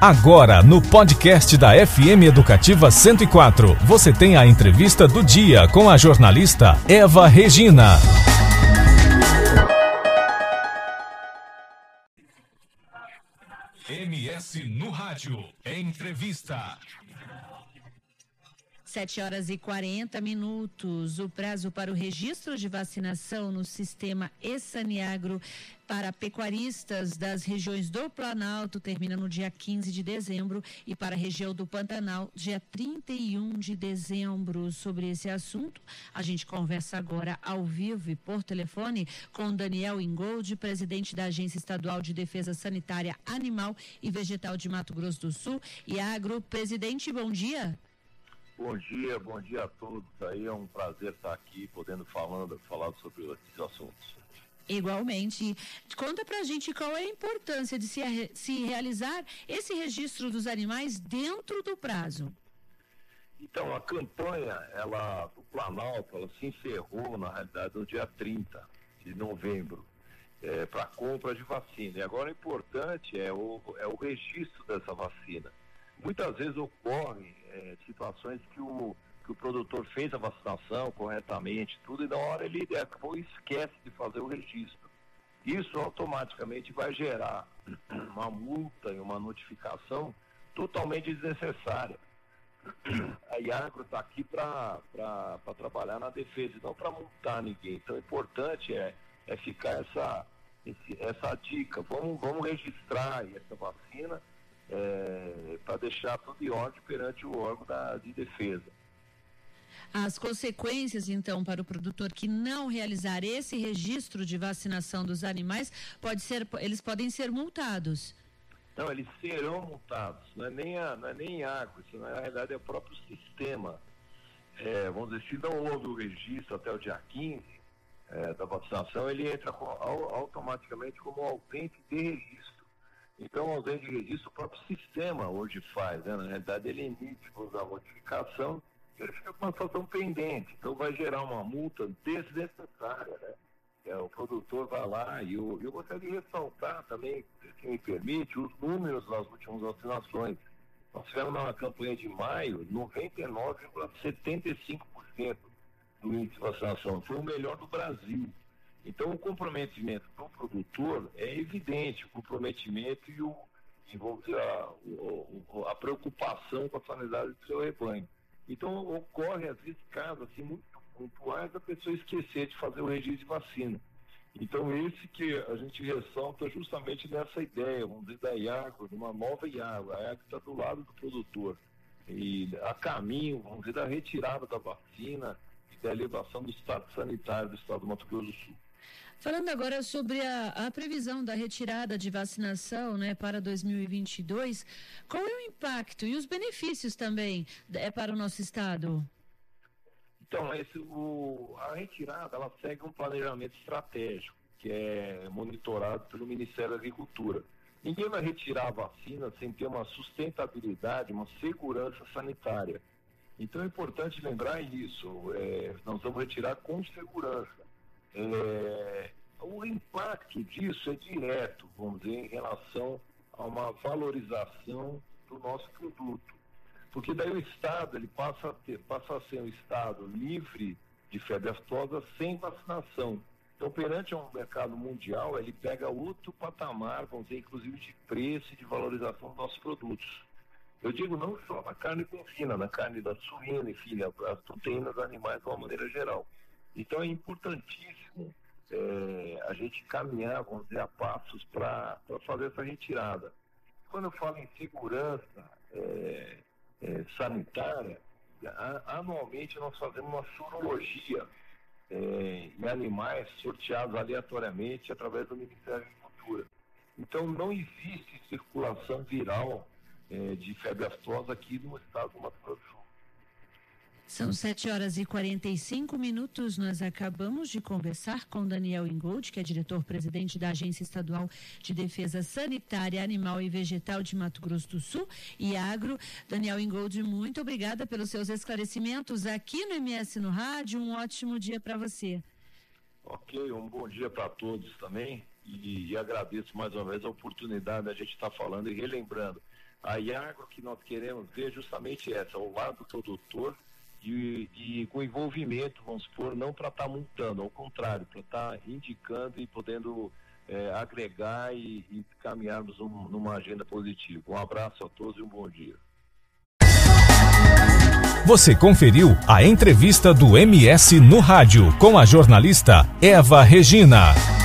Agora, no podcast da FM Educativa 104, você tem a entrevista do dia com a jornalista Eva Regina. MS no Rádio. Entrevista. 7 horas e 40 minutos. O prazo para o registro de vacinação no sistema Essaniagro para pecuaristas das regiões do Planalto termina no dia 15 de dezembro e para a região do Pantanal, dia 31 de dezembro. Sobre esse assunto, a gente conversa agora ao vivo e por telefone com Daniel Ingold, presidente da Agência Estadual de Defesa Sanitária Animal e Vegetal de Mato Grosso do Sul e Agro. Presidente, bom dia. Bom dia, bom dia a todos. Aí é um prazer estar aqui podendo falando, falar sobre esses assuntos. Igualmente. Conta pra gente qual é a importância de se, se realizar esse registro dos animais dentro do prazo. Então, a campanha, ela, do Planalto, ela se encerrou, na realidade, no dia 30 de novembro, é, para compra de vacina. E agora o importante é o, é o registro dessa vacina. Muitas vezes ocorre é, situações que o, que o produtor fez a vacinação corretamente, tudo, e na hora ele acabou esquece de fazer o registro. Isso automaticamente vai gerar uma multa e uma notificação totalmente desnecessária. A Iagro está aqui para trabalhar na defesa não para multar ninguém. Então, o importante é, é ficar essa, esse, essa dica. Vamos, vamos registrar essa vacina é, para deixar tudo em ordem perante o órgão da, de defesa. As consequências, então, para o produtor que não realizar esse registro de vacinação dos animais, pode ser, eles podem ser multados. Não, eles serão multados. Não é nem, a, não é nem água, isso na realidade é o próprio sistema. É, vamos dizer, se não houve o registro até o dia 15 é, da vacinação, ele entra com, automaticamente como ausente de registro. Então, ao invés de registro, o próprio sistema hoje faz, né? na realidade ele emite a modificação, ele fica com uma situação pendente, então vai gerar uma multa desnecessária, né? É, o produtor vai lá e eu, eu gostaria de ressaltar também, se me permite, os números das últimas vacinações. Nós tivemos na campanha de maio 99,75% do índice de vacinação. Foi o melhor do Brasil. Então, o comprometimento do produtor é evidente, o comprometimento e, o, e dizer, a, a, preocupação com a sanidade do seu rebanho. Então, ocorre, às vezes, casos assim, muito pontuais da pessoa esquecer de fazer o registro de vacina. Então, esse que a gente ressalta justamente nessa ideia, vamos dizer, da IAGO, de uma nova IAGO. A IAGO está do lado do produtor. E a caminho, vamos dizer, da retirada da vacina e da elevação do estado sanitário do estado do Mato Grosso do Sul. Falando agora sobre a, a, previsão da retirada de vacinação né, para 2022, qual é o impacto e os benefícios também é, para o nosso estado? Então, esse, o, a retirada ela segue um planejamento estratégico que é monitorado pelo Ministério da Agricultura. Ninguém vai retirar a vacina sem ter uma sustentabilidade, uma segurança sanitária. Então é importante lembrar isso. É, nós vamos retirar com segurança. É, o impacto disso é direto, vamos dizer, em relação a uma valorização do nosso produto. Porque daí o Estado ele passa a, ter, passa a ser um Estado livre de febre aftosa sem vacinação. Então, perante um mercado mundial, ele pega outro patamar, vamos dizer, inclusive de preço e de valorização dos nossos produtos. Eu digo não só na carne bovina, na carne da suína, enfim, as proteínas animais de uma maneira geral. Então é importantíssimo é, a gente caminhar, vamos dizer, a passos para fazer essa retirada. Quando eu falo em segurança é, é, sanitária, a, anualmente nós fazemos uma sorologia em animais sorteados aleatoriamente através do Ministério da Agricultura. Então não existe circulação viral de febre aftosa aqui no estado do Mato. São 7 horas e 45 minutos. Nós acabamos de conversar com Daniel Ingold, que é diretor-presidente da Agência Estadual de Defesa Sanitária, Animal e Vegetal de Mato Grosso do Sul e Agro. Daniel Ingold, muito obrigada pelos seus esclarecimentos aqui no MS no Rádio. Um ótimo dia para você. Ok, um bom dia para todos também. E, e, agradeço mais uma vez a oportunidade da gente estar tá falando e relembrando A água que nós queremos ver justamente essa, o lado do produtor e, e com envolvimento, vamos supor, não para estar tá ao contrário, para estar tá indicando e podendo é, agregar e, e caminharmos um, numa agenda positiva. Um abraço a todos e um bom dia. Você conferiu a entrevista do MS no rádio com a jornalista Eva Regina.